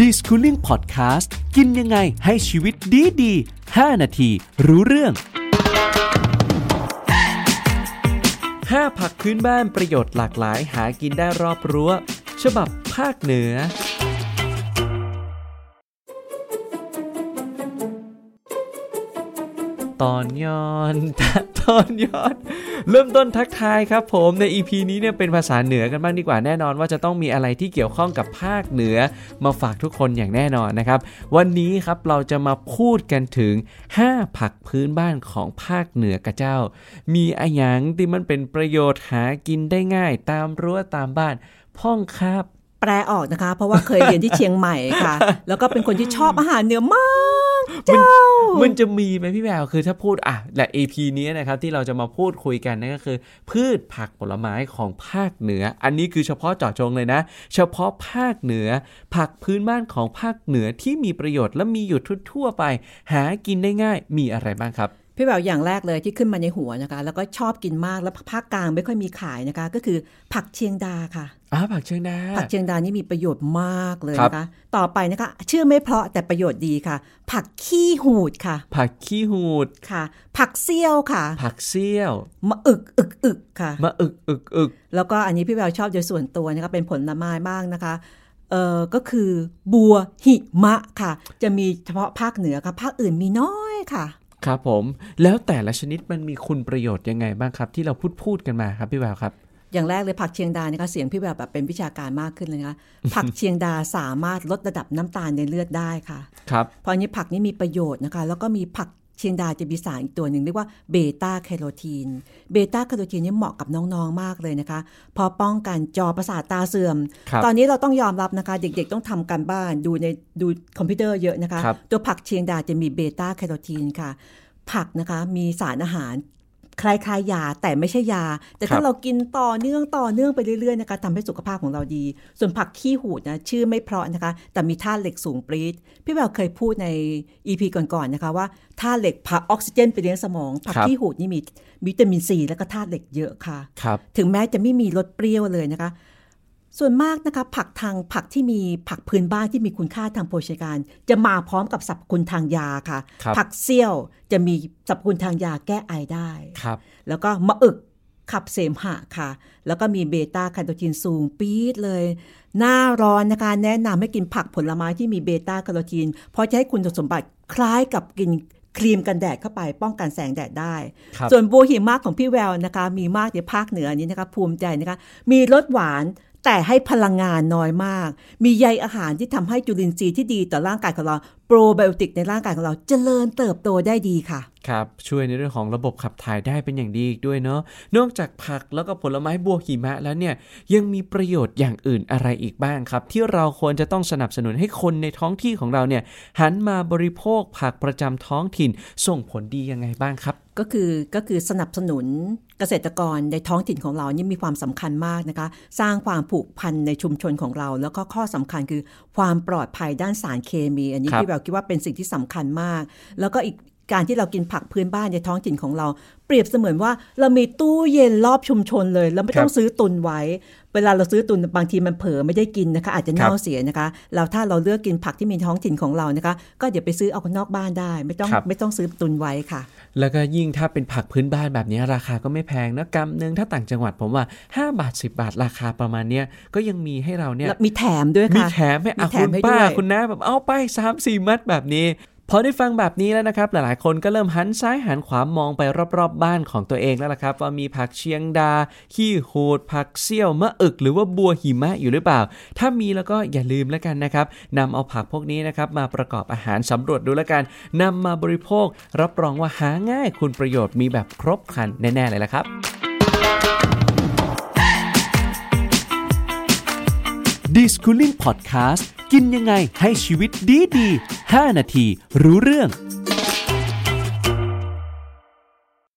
ดีสคูลิ่งพอดแคสต์กินยังไงให้ชีวิตดีดี5นาที รู้เรื่อง 5 ผักพื้นบ้านประโยชน์หลากหลายหากินได้รอบรั้ว ฉบับภาคเหนือ ตอนย้อนตอนย้อน เริ่มต้นทักทายครับผมใน EP นี้เนี่ยเป็นภาษาเหนือกันบ้างดีกว่าแน่นอน ว่าจะต้องมีอะไรที่เกี่ยวข้องกับภาคเหนือมาฝากทุกคนอย่างแน่นอนนะครับ วันนี้ครับเราจะมาพูดกันถึง 5 ผักพื้นบ้านของภาคเหนือกระเจ้า มีอะหยังที่มันเป็นประโยชน์หากินได้ง่าย ตามรั้วตามบ้านพ่องครับแปลออกนะคะ เพราะว่าเคยเรียนที่เชียงใหม่ค่ะ แล้วก็เป็นคนที่ชอบอาหารเหนือมาก เจ้ามันจะมีไหมพี่แววคือถ้าพูดอะและ AP นี้นะครับที่เราจะมาพูดคุยกันนั่นก็คือ พืชผักผลไม้ของภาคเหนือ อันนี้คือเฉพาะเจาะจงเลยนะ เฉพาะภาคเหนือ ผักพื้นบ้านของภาคเหนือที่มีประโยชน์และมีอยู่ทั่วๆไป หากินได้ง่ายมีอะไรบ้างครับ พี่แบบอย่างแรกเลยที่ขึ้นมาในหัวนะคะ แล้วก็ชอบกินมากแล้วภาคกลางไม่ค่อยมีขายนะคะ ก็คือผักเชียงดาค่ะอ่าผักเชียงดา ผักเชียงดานี่มีประโยชน์มากเลยครับนะคะ ต่อไปนะคะ ชื่อไม่เพราะแต่ประโยชน์ดีค่ะ ผักขี้หูดค่ะ ผักขี้หูดค่ะ ผักเซี่ยวค่ะ ผักเซี่ยวมะอึกอึกอึกค่ะมะอึกอึกอึกแล้วก็อันนี้พี่แววชอบโดยส่วนตัวนะคะเป็นผลไม้บ้างนะคะเอ่อก็คือบัวหิมะค่ะ จะมีเฉพาะภาคเหนือค่ะ ภาคอื่นมีน้อยค่ะ ครับผม แล้วแต่ละชนิดมันมีคุณประโยชน์ยังไงบ้างครับ ที่เราพูดพูดกันมาครับพี่แววครับ อย่างแรกเลยผักเชียงดานะคะเสียงพี่แววแบบเป็นวิชาการมากขึ้นเลยนะคะผักเชียงดาสามารถลดระดับน้ำตาลในเลือดได้ค่ะ ครับเพราะอันนี้ผักนี้มีประโยชน์นะคะ แล้วก็มีผัก เชียงดาจะมีสารอีกตัวหนึ่งเรียกว่าเบต้าแคโรทีน เบต้าแคโรทีนนี่เหมาะกับน้องๆมากเลยนะคะเพื่อป้องกันจอประสาทตาเสื่อมครับตอนนี้เราต้องยอมรับนะคะ เด็กๆต้องทำการบ้านดูในดูคอมพิวเตอร์เยอะนะคะครับตัวผักเชียงดาจะมีเบต้าแคโรทีนค่ะ ผักนะคะมีสารอาหาร คล้ายๆยาแต่ไม่ใช่ยา แต่ครัถ้าเรากินต่อเนื่องต่อเนื่องไปเรื่อยๆนะคะทำให้สุขภาพของเราดี ส่วนผักขี้หูดนะชื่อไม่เพราะนะคะ แต่มีธาตุเหล็กสูงปรี๊ดพี่แววเคยพูดใน EP ก่อนๆนะคะว่าธาตุเหล็กพาออกซิเจนไปเลี้ยงสมองผักครับขี้หูดนี่มีวิตามินซีแล้วก็ธาตุเหล็กเยอะค่ะครับถึงแม้จะไม่มีรสเปรี้ยวเลยนะคะ ส่วนมากนะคะผักทางผักที่มีผักพื้นบ้านที่มีคุณค่าทางโภชนาการ จะมาพร้อมกับสรรพคุณทางยาค่ะครับผักเสี้ยวจะมีสรรพคุณทางยาแก้ไอได้ครับแล้วก็มะอึกขับเสมหะค่ะ แล้วก็มีเบต้าแคโรทีนสูงปี๊ดเลย หน้าร้อนนะคะแนะนำให้กินผักผลไม้ที่มีเบต้าแคโรทีน เพราะจะให้คุณสมบัติคล้ายกับกินครีมกันแดดเข้าไปป้องกันแสงแดดได้ครับส่วนบัวหิมะของพี่แววนะคะ มีมากในภาคเหนือนี้นะคะภูมิใจนะคะ มีรสหวาน แต่ให้พลังงานน้อยมาก มีใยอาหารที่ทำให้จุลินทรีย์ที่ดีต่อร่างกายของเรา โปรไบโอติกในร่างกายของเราเจริญเติบโตได้ดีค่ะ ครับ ช่วยในเรื่องของระบบขับถ่ายได้เป็นอย่างดีอีกด้วยเนาะ นอกจากผักแล้วก็ผลไม้บัวหิมะแล้วเนี่ย ยังมีประโยชน์อย่างอื่นอะไรอีกบ้างครับ ที่เราควรจะต้องสนับสนุนให้คนในท้องที่ของเราเนี่ยหันมาบริโภคผักประจำท้องถิ่นส่งผลดียังไงบ้างครับ ก็คือก็คือสนับสนุนเกษตรกรในท้องถิ่นของเรานี่มีความสำคัญมากนะคะ สร้างความผูกพันในชุมชนของเรา แล้วก็ข้อสำคัญคือความปลอดภัยด้านสารเคมี อันนี้ครับพี่แววคิดว่าเป็นสิ่งที่สำคัญมาก แล้วก็อีก การที่เรากินผักพื้นบ้านในท้องถิ่นของเรา เปรียบเสมือนว่าเรามีตู้เย็นรอบชุมชนเลยแล้วไม่ต้องซื้อตุนไว้ เวลาเราซื้อตุนบางทีมันเผลอไม่ได้กินนะคะ อาจจะเน่าเสียนะคะแล้วถ้าเราเลือกกินผักที่มีท้องถิ่นของเรานะคะ ก็เดี๋ยวไปซื้อเอานอกบ้านได้ ไม่ต้องครับไม่ต้องซื้อตุนไว้ค่ะ แล้วก็ยิ่งถ้าเป็นผักพื้นบ้านแบบนี้ราคาก็ไม่แพงนะกำหนึ่งถ้าต่างจังหวัดผมว่า 5 บาท 10 บาทราคาประมาณเนี้ยก็ยังมีให้เราเนี่ยแล้วมีแถมด้วยมีค่ะแถมให้อะมีแถคุมณให้ป้าด้วยคุณน้าแบบเอาไป3ามสี่มัดแบบนี้ พอได้ฟังแบบนี้แล้วนะครับ หลายๆ คนก็เริ่มหันซ้ายหันขวามองไปรอบๆบบ้านของตัวเองแล้วล่ะครับ ว่ามีผักเชียงดา ขี้โหดผักเซี่ยวมะอึก หรือว่าบัวหิมะอยู่หรือเปล่า ถ้ามีแล้วก็อย่าลืมแล้วกันนะครับนำเอาผักพวกนี้นะครับมาประกอบอาหารสำรวจดูแล้วกันนำมาบริโภครับรองว่าหาง่ายคุณประโยชน์มีแบบครบครันแน่ๆเลยละครับ d i s c o o l i n g Podcast กินยังไงให้ชีวิตดีดี 5 นาทีรู้เรื่อง